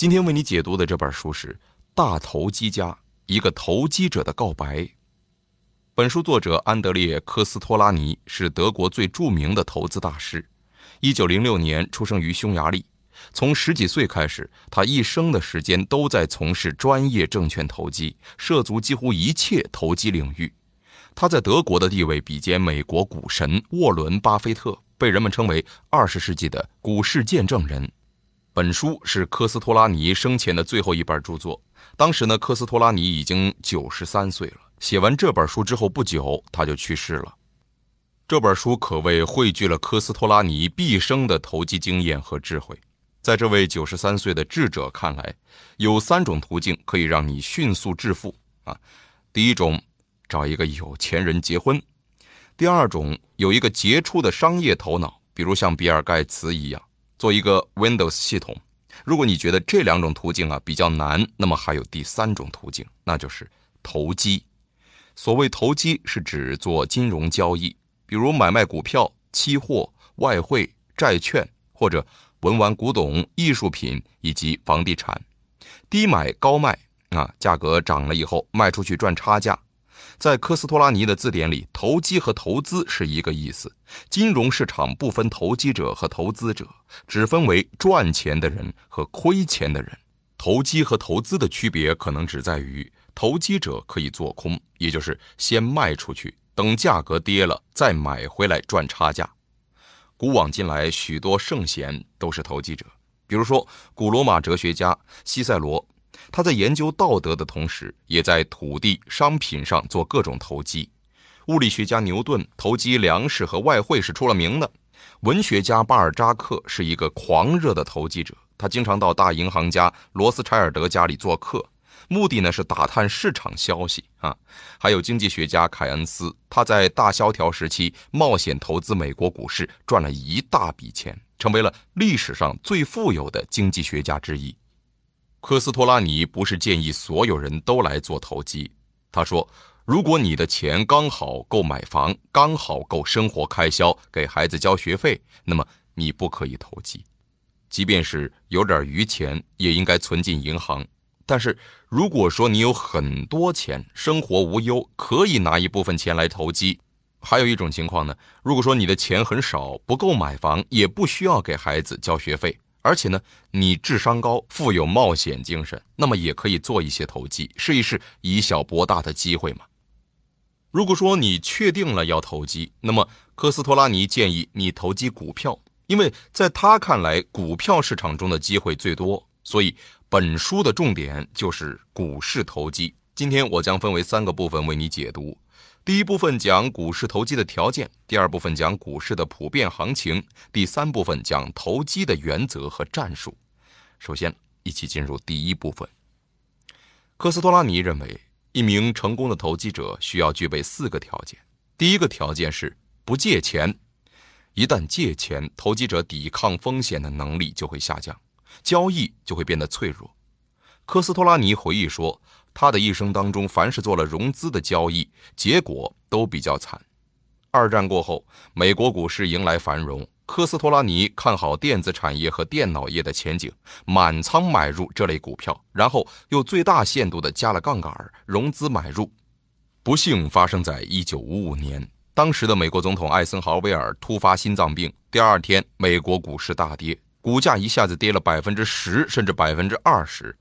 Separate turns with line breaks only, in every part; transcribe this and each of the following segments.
今天为你解读的这本书是《大投机家：一个投机者的告白》。本书作者安德烈·科斯托拉尼是德国最著名的投资大师。一九零六年出生于匈牙利，从十几岁开始，他一生的时间都在从事专业证券投机，涉足几乎一切投机领域。他在德国的地位比肩美国股神沃伦·巴菲特，被人们称为二十世纪的股市见证人。本书是科斯托拉尼生前的最后一本著作。当时呢，科斯托拉尼已经九十三岁了。写完这本书之后不久，他就去世了。这本书可谓汇聚了科斯托拉尼毕生的投机经验和智慧。在这位九十三岁的智者看来，有三种途径可以让你迅速致富啊。第一种，找一个有钱人结婚；第二种，有一个杰出的商业头脑，比如像比尔盖茨一样，做一个 Windows 系统。如果你觉得这两种途径啊比较难，那么还有第三种途径，那就是投机。所谓投机，是指做金融交易，比如买卖股票、期货、外汇、债券，或者文玩古董、艺术品以及房地产，低买高卖啊，价格涨了以后卖出去赚差价。在科斯托拉尼的字典里，投机和投资是一个意思。金融市场不分投机者和投资者，只分为赚钱的人和亏钱的人。投机和投资的区别可能只在于。投机者可以做空，也就是先卖出去，等价格跌了再买回来赚差价。古往今来，许多圣贤都是投机者。比如说，古罗马哲学家西塞罗，他在研究道德的同时，也在土地、商品上做各种投机。物理学家牛顿投机粮食和外汇是出了名的。文学家巴尔扎克是一个狂热的投机者，他经常到大银行家罗斯柴尔德家里做客。目的呢是打探市场消息啊，还有经济学家凯恩斯，他在大萧条时期冒险投资美国股市，赚了一大笔钱，成为了历史上最富有的经济学家之一。科斯托拉尼不是建议所有人都来做投机，他说，如果你的钱刚好够买房，刚好够生活开销，给孩子交学费，那么你不可以投机，即便是有点余钱，也应该存进银行。但是，如果说你有很多钱，生活无忧，可以拿一部分钱来投机。还有一种情况呢，如果说你的钱很少，不够买房，也不需要给孩子交学费，而且呢，你智商高，富有冒险精神，那么也可以做一些投机，试一试以小博大的机会嘛。如果说你确定了要投机，那么科斯托拉尼建议你投机股票，因为在他看来，股票市场中的机会最多，所以。本书的重点就是股市投机。今天我将分为三个部分为你解读。第一部分讲股市投机的条件，第二部分讲股市的普遍行情，第三部分讲投机的原则和战术。首先，一起进入第一部分。科斯托拉尼认为，一名成功的投机者需要具备四个条件。第一个条件是不借钱。一旦借钱，投机者抵抗风险的能力就会下降。交易就会变得脆弱。科斯托拉尼回忆说，他的一生当中，凡是做了融资的交易，结果都比较惨。二战过后，美国股市迎来繁荣，科斯托拉尼看好电子产业和电脑业的前景，满仓买入这类股票，然后又最大限度地加了杠杆，融资买入。不幸发生在一九五五年，当时的美国总统艾森豪威尔突发心脏病，第二天美国股市大跌。股价一下子跌了百分之十，甚至百分之二十，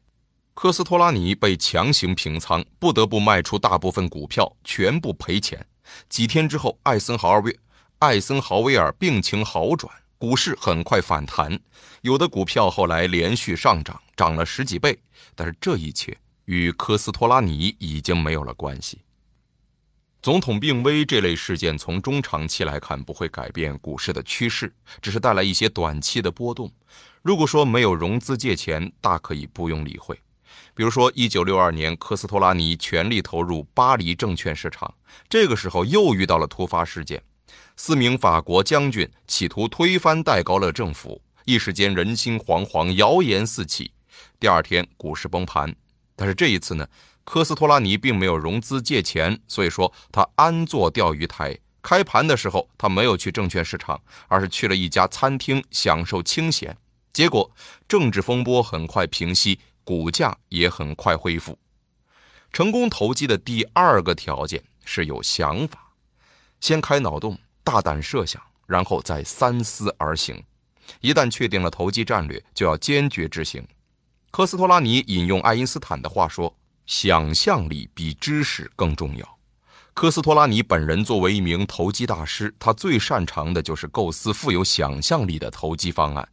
科斯托拉尼被强行平仓，不得不卖出大部分股票，全部赔钱。几天之后，艾森豪威艾森豪威尔病情好转，股市很快反弹，有的股票后来连续上涨，涨了十几倍。但是这一切与科斯托拉尼已经没有了关系。总统病危这类事件，从中长期来看不会改变股市的趋势，只是带来一些短期的波动。如果说没有融资借钱，大可以不用理会。比如说，一九六二年，科斯托拉尼全力投入巴黎证券市场，这个时候又遇到了突发事件，四名法国将军企图推翻戴高乐政府，一时间人心惶惶，谣言四起。第二天，股市崩盘。但是这一次呢？科斯托拉尼并没有融资借钱，所以说他安坐钓鱼台。开盘的时候，他没有去证券市场，而是去了一家餐厅享受清闲。结果政治风波很快平息，股价也很快恢复。成功投机的第二个条件是有想法，先开脑洞，大胆设想，然后再三思而行。一旦确定了投机战略，就要坚决执行。科斯托拉尼引用爱因斯坦的话说：“想象力比知识更重要。”科斯托拉尼本人作为一名投机大师，他最擅长的就是构思富有想象力的投机方案。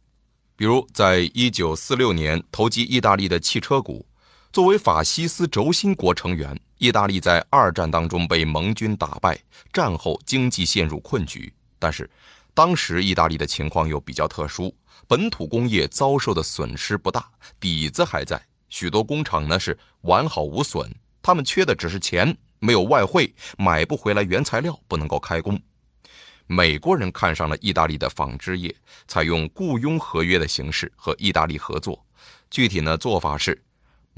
比如，在一九四六年投机意大利的汽车股。作为法西斯轴心国成员，意大利在二战当中被盟军打败，战后经济陷入困局。但是，当时意大利的情况又比较特殊，本土工业遭受的损失不大，底子还在，许多工厂呢是完好无损。他们缺的只是钱，没有外汇，买不回来原材料，不能够开工。美国人看上了意大利的纺织业，采用雇佣合约的形式和意大利合作。具体呢做法是。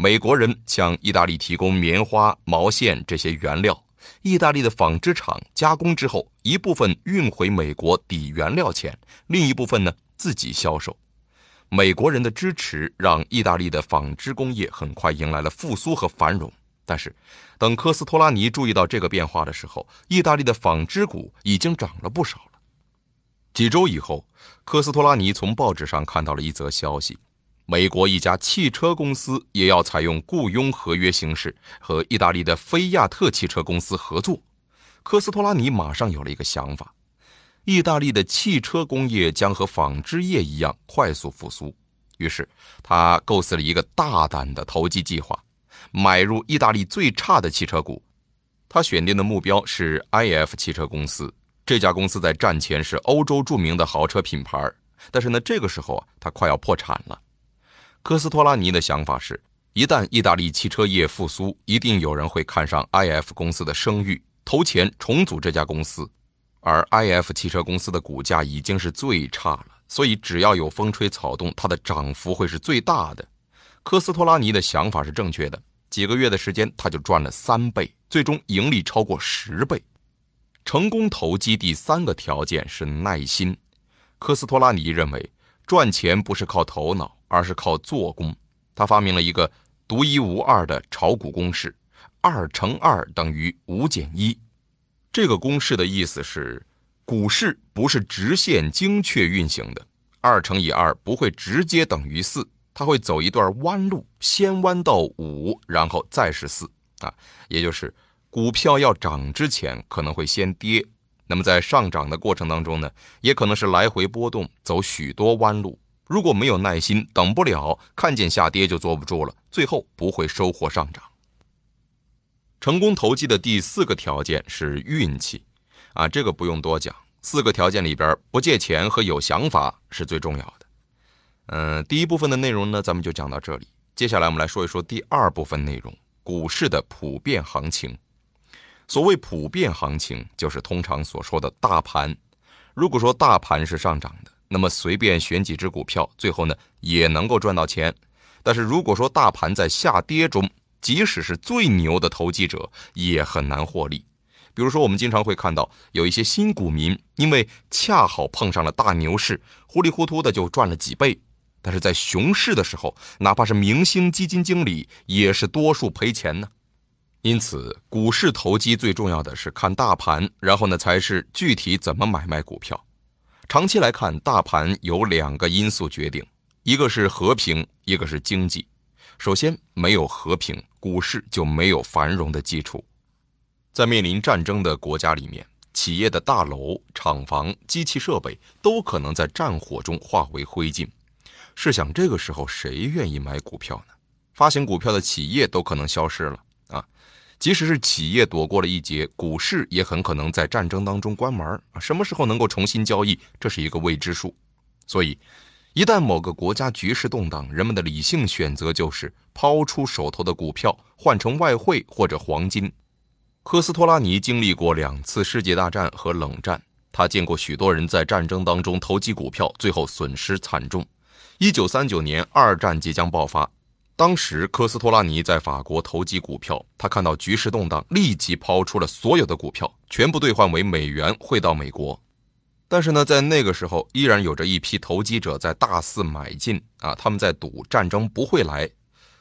美国人向意大利提供棉花、毛线这些原料，意大利的纺织厂加工之后，一部分运回美国抵原料钱，另一部分呢自己销售。美国人的支持让意大利的纺织工业很快迎来了复苏和繁荣。但是，等科斯托拉尼注意到这个变化的时候，意大利的纺织股已经涨了不少了。几周以后，科斯托拉尼从报纸上看到了一则消息。美国一家汽车公司也要采用雇佣合约形式和意大利的菲亚特汽车公司合作。科斯托拉尼马上有了一个想法：意大利的汽车工业将和纺织业一样快速复苏。于是他构思了一个大胆的投机计划，买入意大利最差的汽车股。他选定的目标是 IF 汽车公司。这家公司在战前是欧洲著名的豪车品牌，但是呢，这个时候啊，它快要破产了。科斯托拉尼的想法是，一旦意大利汽车业复苏，一定有人会看上 IF 公司的声誉，投钱重组这家公司。而 IF 汽车公司的股价已经是最差了，所以只要有风吹草动，它的涨幅会是最大的。科斯托拉尼的想法是正确的，几个月的时间他就赚了三倍，最终盈利超过十倍。成功投机第三个条件是耐心。科斯托拉尼认为，赚钱不是靠头脑。而是靠做工，他发明了一个独一无二的炒股公式：二乘二等于五减一。这个公式的意思是，股市不是直线精确运行的，二乘以二不会直接等于四，它会走一段弯路，先弯到五，然后再是四啊。也就是股票要涨之前可能会先跌，那么在上涨的过程当中呢，也可能是来回波动，走许多弯路。如果没有耐心，等不了，看见下跌就坐不住了，最后不会收获上涨。成功投机的第四个条件是运气，啊，这个不用多讲，四个条件里边不借钱和有想法是最重要的。嗯，第一部分的内容呢，咱们就讲到这里。接下来我们来说一说第二部分内容：股市的普遍行情。所谓普遍行情，就是通常所说的大盘。如果说大盘是上涨的。那么随便选几只股票，最后呢也能够赚到钱。但是如果说大盘在下跌中，即使是最牛的投机者也很难获利。比如说，我们经常会看到有一些新股民，因为恰好碰上了大牛市，糊里糊涂的就赚了几倍。但是在熊市的时候，哪怕是明星基金经理，也是多数赔钱呢。因此，股市投机最重要的是看大盘，然后呢才是具体怎么买卖股票。长期来看，大盘有两个因素决定，一个是和平，一个是经济。首先，没有和平，股市就没有繁荣的基础。在面临战争的国家里面，企业的大楼、厂房、机器设备都可能在战火中化为灰烬。试想，这个时候谁愿意买股票呢？发行股票的企业都可能消失了啊。即使是企业躲过了一劫，股市也很可能在战争当中关门啊！什么时候能够重新交易，这是一个未知数。所以，一旦某个国家局势动荡，人们的理性选择就是抛出手头的股票，换成外汇或者黄金。科斯托拉尼经历过两次世界大战和冷战，他见过许多人在战争当中投机股票，最后损失惨重。一九三九年，二战即将爆发。当时，科斯托拉尼在法国投机股票，他看到局势动荡，立即抛出了所有的股票，全部兑换为美元汇到美国。但是呢，在那个时候，依然有着一批投机者在大肆买进啊，他们在赌战争不会来。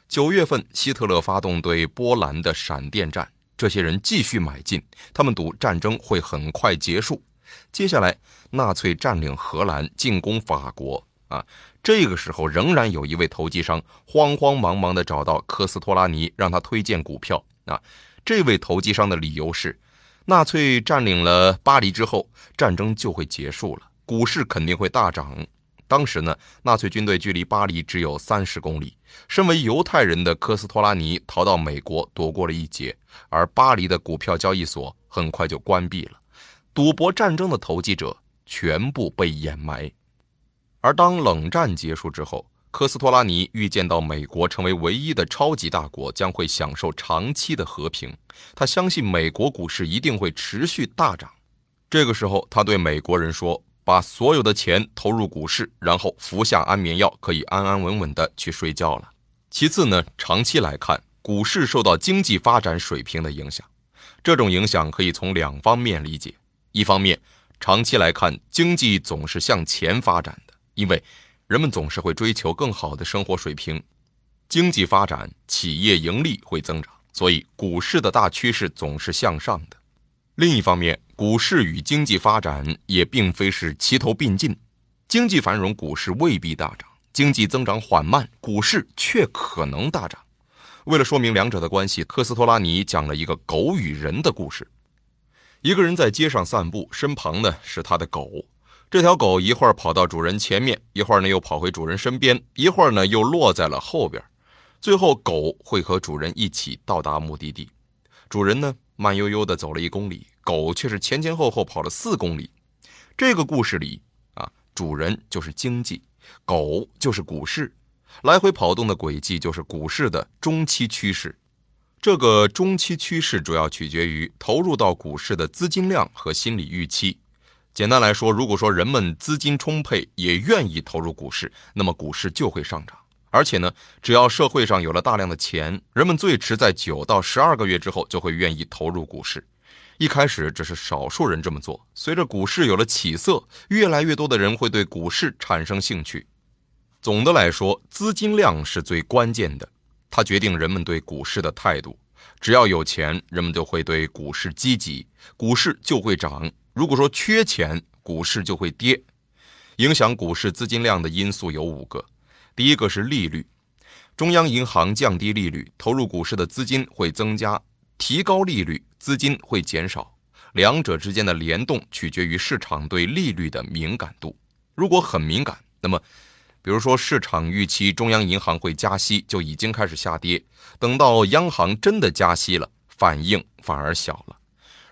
九月份，希特勒发动对波兰的闪电战，这些人继续买进，他们赌战争会很快结束。接下来，纳粹占领荷兰，进攻法国啊。这个时候，仍然有一位投机商慌慌忙忙地找到科斯托拉尼，让他推荐股票啊。这位投机商的理由是，纳粹占领了巴黎之后，战争就会结束了，股市肯定会大涨。当时呢，纳粹军队距离巴黎只有三十公里，身为犹太人的科斯托拉尼逃到美国，躲过了一劫，而巴黎的股票交易所很快就关闭了。赌博战争的投机者全部被掩埋，而当冷战结束之后，科斯托拉尼预见到美国成为唯一的超级大国，将会享受长期的和平。他相信美国股市一定会持续大涨。这个时候，他对美国人说：“把所有的钱投入股市，然后服下安眠药，可以安安稳稳的去睡觉了。”其次呢，长期来看，股市受到经济发展水平的影响，这种影响可以从两方面理解。一方面，长期来看，经济总是向前发展，因为人们总是会追求更好的生活水平，经济发展，企业盈利会增长，所以股市的大趋势总是向上的。另一方面，股市与经济发展也并非是齐头并进，经济繁荣，股市未必大涨；经济增长缓慢，股市却可能大涨。为了说明两者的关系，科斯托拉尼讲了一个狗与人的故事。一个人在街上散步，身旁呢是他的狗。这条狗一会儿跑到主人前面，一会儿呢又跑回主人身边，一会儿呢又落在了后边。最后，狗会和主人一起到达目的地。主人呢慢悠悠地走了一公里，狗却是前前后后跑了四公里。这个故事里啊，主人就是经济，狗就是股市，来回跑动的轨迹就是股市的中期趋势。这个中期趋势主要取决于投入到股市的资金量和心理预期。简单来说，如果说人们资金充沛，也愿意投入股市，那么股市就会上涨。而且呢，只要社会上有了大量的钱，人们最迟在九到十二个月之后就会愿意投入股市。一开始只是少数人这么做，随着股市有了起色，越来越多的人会对股市产生兴趣。总的来说，资金量是最关键的。它决定人们对股市的态度。只要有钱，人们就会对股市积极，股市就会涨。如果说缺钱，股市就会跌。影响股市资金量的因素有五个。第一个是利率，中央银行降低利率，投入股市的资金会增加；提高利率，资金会减少。两者之间的联动取决于市场对利率的敏感度。如果很敏感，那么。比如说，市场预期中央银行会加息，就已经开始下跌。等到央行真的加息了，反应反而小了。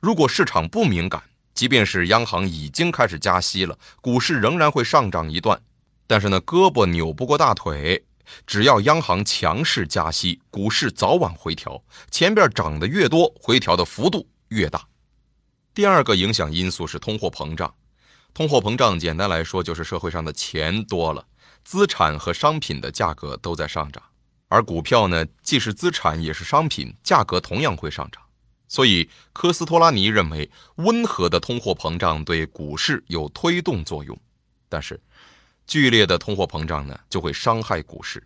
如果市场不敏感，即便是央行已经开始加息了，股市仍然会上涨一段。但是呢，胳膊扭不过大腿，只要央行强势加息，股市早晚回调。前边涨得越多，回调的幅度越大。第二个影响因素是通货膨胀。通货膨胀简单来说就是社会上的钱多了。资产和商品的价格都在上涨，而股票呢，既是资产也是商品，价格同样会上涨。所以，科斯托拉尼认为，温和的通货膨胀对股市有推动作用，但是，剧烈的通货膨胀呢，就会伤害股市。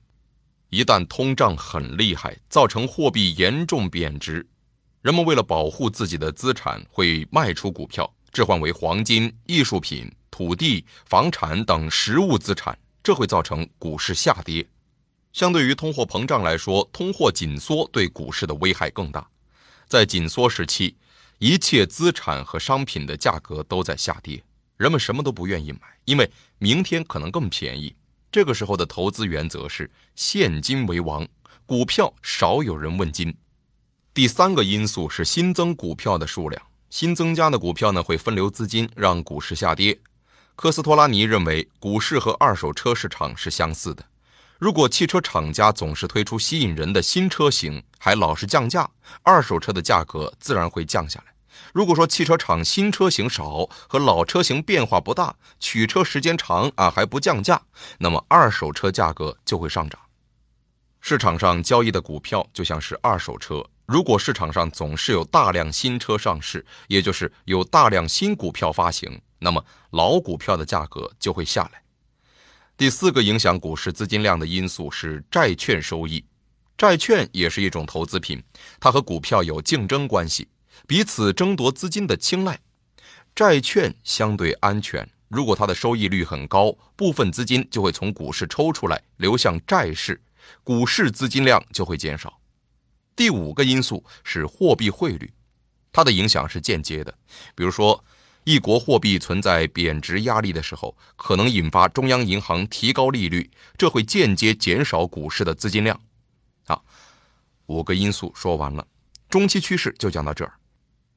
一旦通胀很厉害，造成货币严重贬值，人们为了保护自己的资产，会卖出股票，置换为黄金、艺术品、土地、房产等实物资产。这会造成股市下跌。相对于通货膨胀来说，通货紧缩对股市的危害更大。在紧缩时期，一切资产和商品的价格都在下跌，人们什么都不愿意买，因为明天可能更便宜。这个时候的投资原则是现金为王，股票少有人问津。第三个因素是新增股票的数量，新增加的股票呢会分流资金，让股市下跌。科斯托拉尼认为，股市和二手车市场是相似的。如果汽车厂家总是推出吸引人的新车型，还老是降价，二手车的价格自然会降下来。如果说汽车厂新车型少和老车型变化不大，取车时间长啊还不降价，那么二手车价格就会上涨。市场上交易的股票就像是二手车，如果市场上总是有大量新车上市，也就是有大量新股票发行。那么老股票的价格就会下来。第四个影响股市资金量的因素是债券收益，债券也是一种投资品，它和股票有竞争关系，彼此争夺资金的青睐。债券相对安全，如果它的收益率很高，部分资金就会从股市抽出来流向债市，股市资金量就会减少。第五个因素是货币汇率，它的影响是间接的。比如说，一国货币存在贬值压力的时候，可能引发中央银行提高利率，这会间接减少股市的资金量。啊，五个因素说完了，中期趋势就讲到这儿。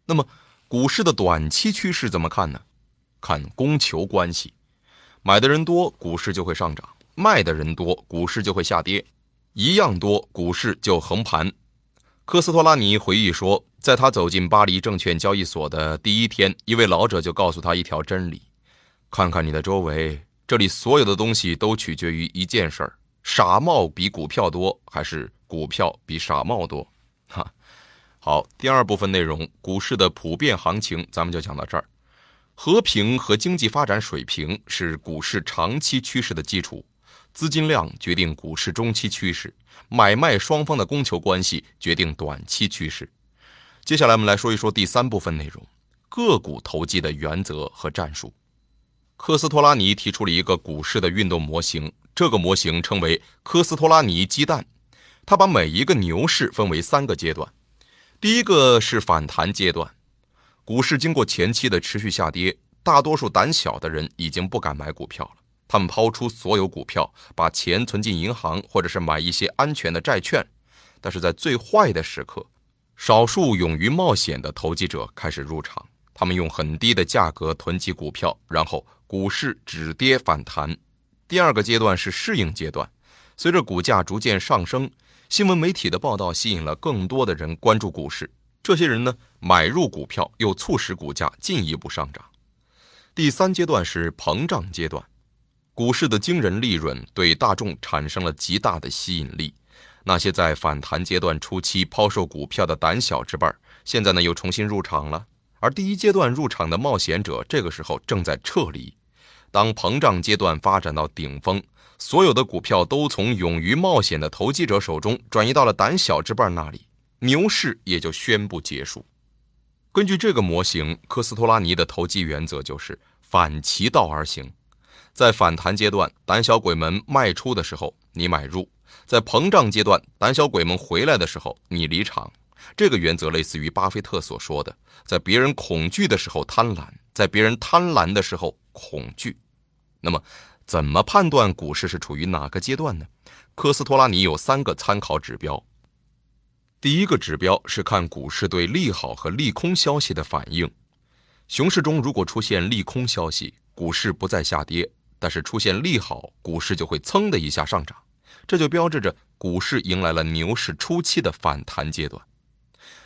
那么，股市的短期趋势怎么看呢？看供求关系，买的人多，股市就会上涨；卖的人多，股市就会下跌；一样多，股市就横盘。科斯托拉尼回忆说，在他走进巴黎证券交易所的第一天，一位老者就告诉他一条真理：看看你的周围，这里所有的东西都取决于一件事儿：傻帽比股票多，还是股票比傻帽多？哈，好，第二部分内容，股市的普遍行情，咱们就讲到这儿。和平和经济发展水平是股市长期趋势的基础。资金量决定股市中期趋势，买卖双方的供求关系决定短期趋势。接下来我们来说一说第三部分内容：个股投机的原则和战术。科斯托拉尼提出了一个股市的运动模型，这个模型称为科斯托拉尼鸡蛋。他把每一个牛市分为三个阶段。第一个是反弹阶段，股市经过前期的持续下跌，大多数胆小的人已经不敢买股票了。他们抛出所有股票，把钱存进银行，或者是买一些安全的债券。但是在最坏的时刻，少数勇于冒险的投机者开始入场，他们用很低的价格囤积股票，然后股市止跌反弹。第二个阶段是适应阶段，随着股价逐渐上升，新闻媒体的报道吸引了更多的人关注股市。这些人呢，买入股票，又促使股价进一步上涨。第三阶段是膨胀阶段。股市的惊人利润对大众产生了极大的吸引力，那些在反弹阶段初期抛售股票的胆小之辈，现在呢又重新入场了。而第一阶段入场的冒险者，这个时候正在撤离。当膨胀阶段发展到顶峰，所有的股票都从勇于冒险的投机者手中转移到了胆小之辈那里，牛市也就宣布结束。根据这个模型，科斯托拉尼的投机原则就是反其道而行。在反弹阶段，胆小鬼们卖出的时候，你买入；在膨胀阶段，胆小鬼们回来的时候，你离场。这个原则类似于巴菲特所说的：在别人恐惧的时候贪婪，在别人贪婪的时候恐惧。那么，怎么判断股市是处于哪个阶段呢？科斯托拉尼有三个参考指标。第一个指标是看股市对利好和利空消息的反应。熊市中如果出现利空消息，股市不再下跌。但是出现利好，股市就会噌的一下上涨，这就标志着股市迎来了牛市初期的反弹阶段。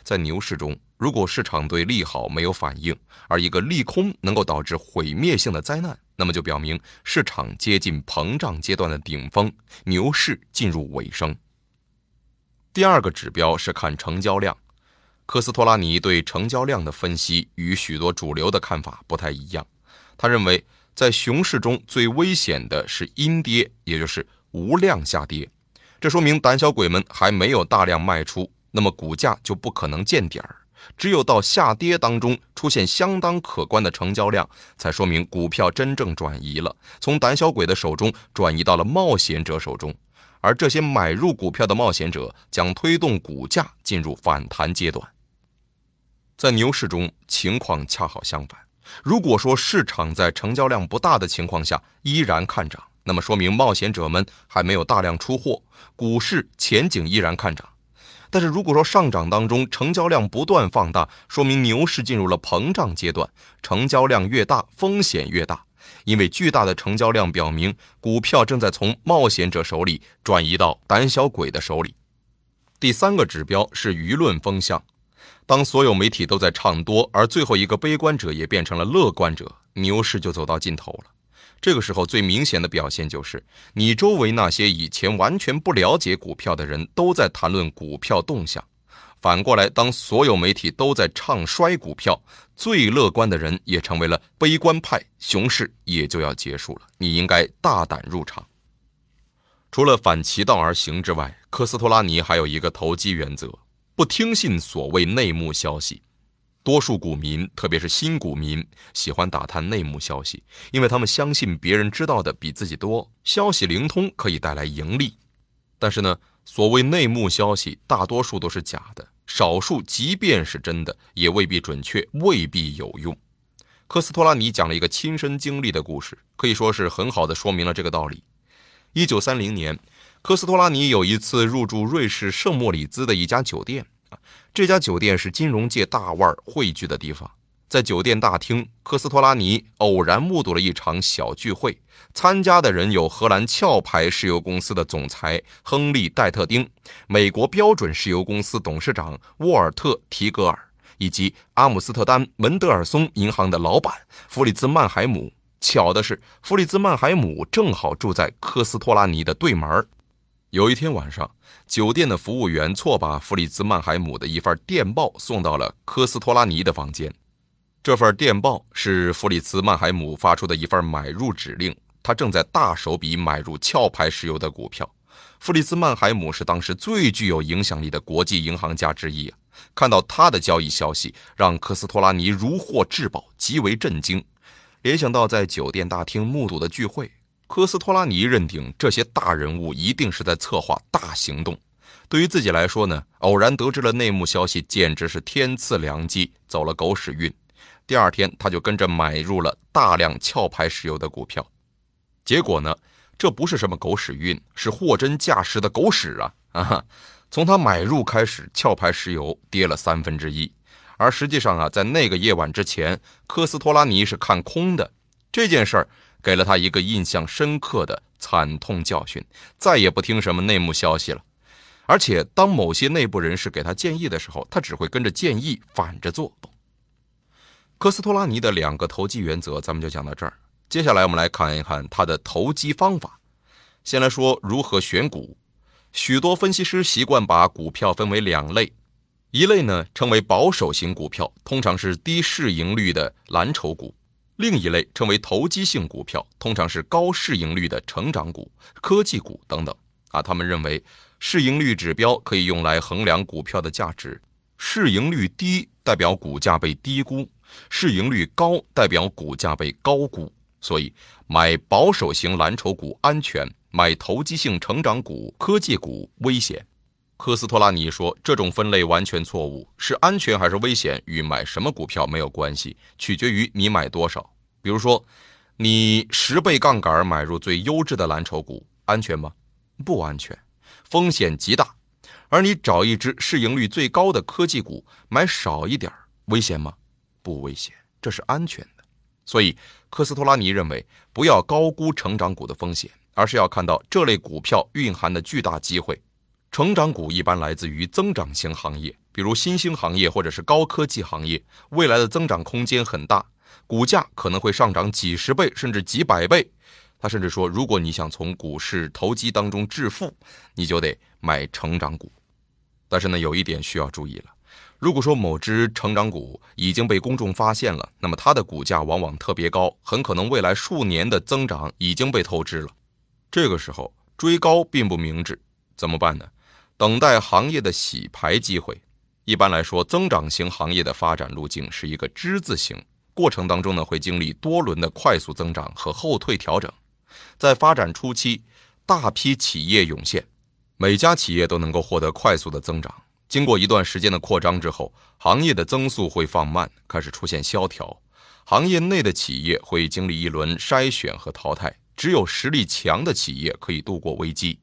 在牛市中，如果市场对利好没有反应，而一个利空能够导致毁灭性的灾难，那么就表明市场接近膨胀阶段的顶峰，牛市进入尾声。第二个指标是看成交量，科斯托拉尼对成交量的分析与许多主流的看法不太一样，他认为。在熊市中最危险的是阴跌，也就是无量下跌。这说明胆小鬼们还没有大量卖出，那么股价就不可能见底儿。只有到下跌当中出现相当可观的成交量，才说明股票真正转移了，从胆小鬼的手中转移到了冒险者手中。而这些买入股票的冒险者将推动股价进入反弹阶段。在牛市中，情况恰好相反。如果说市场在成交量不大的情况下依然看涨，那么说明冒险者们还没有大量出货，股市前景依然看涨。但是如果说上涨当中成交量不断放大，说明牛市进入了膨胀阶段，成交量越大风险越大，因为巨大的成交量表明股票正在从冒险者手里转移到胆小鬼的手里。第三个指标是舆论风向。当所有媒体都在唱多，而最后一个悲观者也变成了乐观者，牛市就走到尽头了。这个时候最明显的表现就是，你周围那些以前完全不了解股票的人都在谈论股票动向，反过来，当所有媒体都在唱衰股票，最乐观的人也成为了悲观派，熊市也就要结束了。你应该大胆入场。除了反其道而行之外，科斯托拉尼还有一个投机原则：不听信所谓内幕消息。多数股民，特别是新股民，喜欢打探内幕消息，因为他们相信别人知道的比自己多，消息灵通可以带来盈利。但是呢，所谓内幕消息，大多数都是假的，少数即便是真的，也未必准确，未必有用。科斯托拉尼讲了一个亲身经历的故事，可以说是很好的说明了这个道理。一九三零年，科斯托拉尼有一次入住瑞士圣莫里兹的一家酒店。这家酒店是金融界大腕汇聚的地方。在酒店大厅，科斯托拉尼偶然目睹了一场小聚会。参加的人有荷兰壳牌石油公司的总裁亨利·戴特丁、美国标准石油公司董事长沃尔特·提格尔，以及阿姆斯特丹门德尔松银行的老板弗里兹·曼海姆。巧的是，弗里兹·曼海姆正好住在科斯托拉尼的对门有一天晚上，酒店的服务员错把弗里兹·曼海姆的一份电报送到了科斯托拉尼的房间。这份电报是弗里兹·曼海姆发出的一份买入指令，他正在大手笔买入壳牌石油的股票。弗里兹·曼海姆是当时最具有影响力的国际银行家之一啊！看到他的交易消息，让科斯托拉尼如获至宝，极为震惊。联想到在酒店大厅目睹的聚会。科斯托拉尼认定这些大人物一定是在策划大行动。对于自己来说呢，偶然得知了内幕消息，简直是天赐良机，走了狗屎运。第二天，他就跟着买入了大量壳牌石油的股票。结果呢，这不是什么狗屎运，是货真价实的狗屎啊！啊，从他买入开始，壳牌石油跌了三分之一。而实际上啊，在那个夜晚之前，科斯托拉尼是看空的这件事儿。给了他一个印象深刻的惨痛教训，再也不听什么内幕消息了。而且，当某些内部人士给他建议的时候，他只会跟着建议反着做。科斯托拉尼的两个投机原则，咱们就讲到这儿。接下来，我们来看一看他的投机方法。先来说如何选股。许多分析师习惯把股票分为两类，一类呢称为保守型股票，通常是低市盈率的蓝筹股。另一类称为投机性股票，通常是高市盈率的成长股、科技股等等。啊，他们认为市盈率指标可以用来衡量股票的价值，市盈率低代表股价被低估，市盈率高代表股价被高估。所以买保守型蓝筹股安全，买投机性成长股、科技股危险。科斯托拉尼说：“这种分类完全错误，是安全还是危险与买什么股票没有关系，取决于你买多少。比如说，你十倍杠杆买入最优质的蓝筹股，安全吗？不安全，风险极大。而你找一只市盈率最高的科技股，买少一点，危险吗？不危险，这是安全的。所以，科斯托拉尼认为，不要高估成长股的风险，而是要看到这类股票蕴含的巨大机会。”成长股一般来自于增长型行业，比如新兴行业或者是高科技行业，未来的增长空间很大，股价可能会上涨几十倍甚至几百倍。他甚至说，如果你想从股市投机当中致富，你就得买成长股。但是呢，有一点需要注意了，如果说某只成长股已经被公众发现了，那么它的股价往往特别高，很可能未来数年的增长已经被透支了。这个时候追高并不明智，怎么办呢？等待行业的洗牌机会。一般来说，增长型行业的发展路径是一个之字形，过程当中呢会经历多轮的快速增长和后退调整。在发展初期，大批企业涌现，每家企业都能够获得快速的增长。经过一段时间的扩张之后，行业的增速会放慢，开始出现萧条。行业内的企业会经历一轮筛选和淘汰，只有实力强的企业可以度过危机。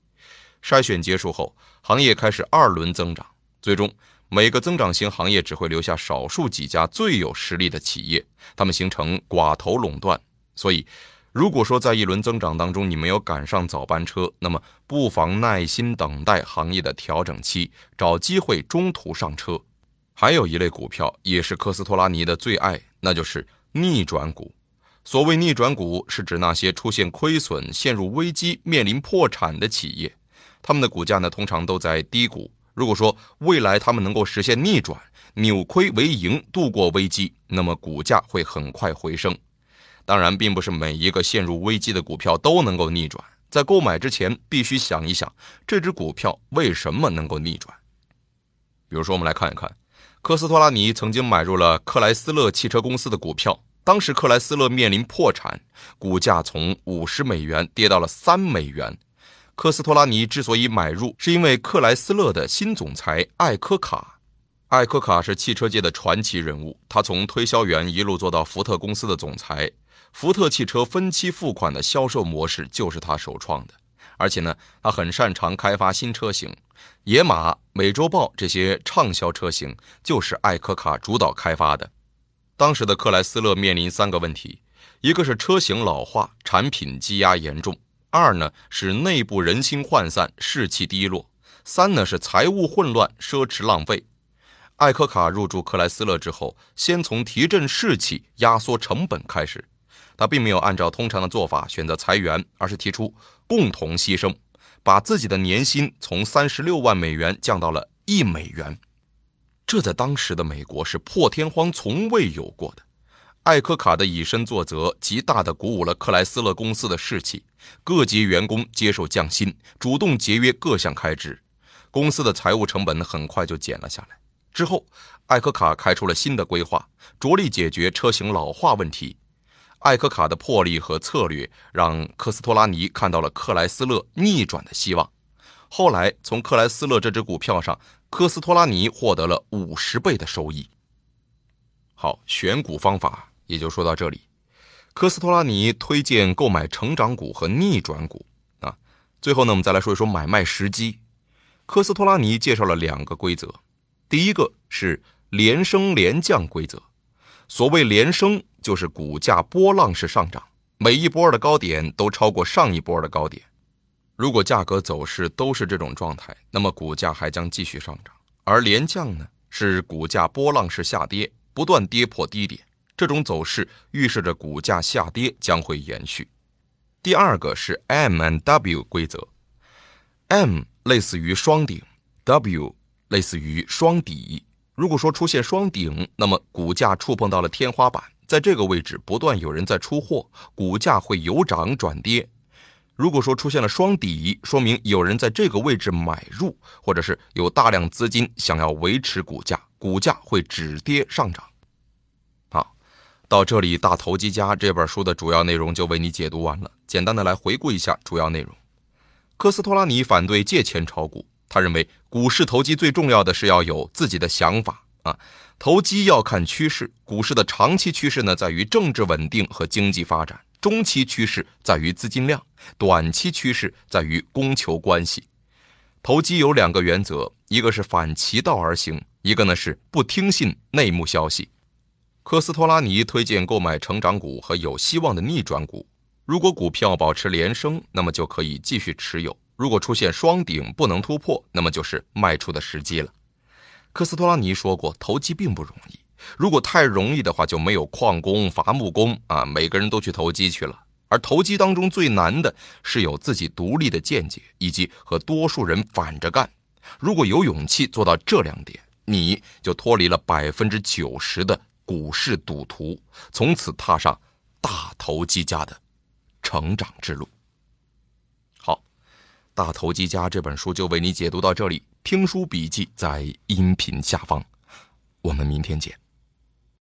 筛选结束后，行业开始二轮增长，最终每个增长型行业只会留下少数几家最有实力的企业，他们形成寡头垄断。所以，如果说在一轮增长当中你没有赶上早班车，那么不妨耐心等待行业的调整期，找机会中途上车。还有一类股票也是科斯托拉尼的最爱，那就是逆转股。所谓逆转股，是指那些出现亏损、陷入危机、面临破产的企业。他们的股价呢，通常都在低谷，如果说未来他们能够实现逆转，扭亏为盈，度过危机，那么股价会很快回升。当然，并不是每一个陷入危机的股票都能够逆转。在购买之前，必须想一想这只股票为什么能够逆转。比如说，我们来看一看，科斯托拉尼曾经买入了克莱斯勒汽车公司的股票，当时克莱斯勒面临破产，股价从五十美元跌到了三美元。科斯托拉尼之所以买入，是因为克莱斯勒的新总裁艾科卡。艾科卡是汽车界的传奇人物，他从推销员一路做到福特公司的总裁。福特汽车分期付款的销售模式就是他首创的，而且呢，他很擅长开发新车型，野马、美洲豹这些畅销车型就是艾科卡主导开发的。当时的克莱斯勒面临三个问题：一个是车型老化，产品积压严重；二呢是内部人心涣散，士气低落；三呢是财务混乱，奢侈浪费。艾科卡入驻克莱斯勒之后，先从提振士气、压缩成本开始。他并没有按照通常的做法选择裁员，而是提出共同牺牲，把自己的年薪从三十六万美元降到了一美元。这在当时的美国是破天荒、从未有过的。艾科卡的以身作则，极大地鼓舞了克莱斯勒公司的士气。各级员工接受降薪，主动节约各项开支，公司的财务成本很快就减了下来。之后，艾科卡开出了新的规划，着力解决车型老化问题。艾科卡的魄力和策略让科斯托拉尼看到了克莱斯勒逆转的希望。后来，从克莱斯勒这只股票上，科斯托拉尼获得了五十倍的收益。好，选股方法也就说到这里。科斯托拉尼推荐购买成长股和逆转股啊。最后呢，我们再来说一说买卖时机。科斯托拉尼介绍了两个规则，第一个是连升连降规则。所谓连升。就是股价波浪式上涨，每一波的高点都超过上一波的高点。如果价格走势都是这种状态，那么股价还将继续上涨。而连降呢，是股价波浪式下跌，不断跌破低点。这种走势预示着股价下跌将会延续。第二个是 M and W 规则，M 类似于双顶，W 类似于双底。如果说出现双顶，那么股价触碰到了天花板。在这个位置不断有人在出货，股价会由涨转跌。如果说出现了双底，说明有人在这个位置买入，或者是有大量资金想要维持股价，股价会止跌上涨。到这里，《大投机家》这本书的主要内容就为你解读完了。简单的来回顾一下主要内容：科斯托拉尼反对借钱炒股，他认为股市投机最重要的是要有自己的想法啊。投机要看趋势，股市的长期趋势呢，在于政治稳定和经济发展；中期趋势在于资金量，短期趋势在于供求关系。投机有两个原则，一个是反其道而行，一个呢是不听信内幕消息。科斯托拉尼推荐购买成长股和有希望的逆转股。如果股票保持连升，那么就可以继续持有；如果出现双顶不能突破，那么就是卖出的时机了。科斯托拉尼说过，投机并不容易。如果太容易的话，就没有矿工、伐木工啊，每个人都去投机去了。而投机当中最难的是有自己独立的见解，以及和多数人反着干。如果有勇气做到这两点，你就脱离了百分之九十的股市赌徒，从此踏上大投机家的成长之路。好，大投机家这本书就为你解读到这里。听书笔记在音频下方，我们明天见。